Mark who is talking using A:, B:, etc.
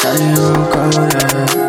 A: Sabe nunca, yeah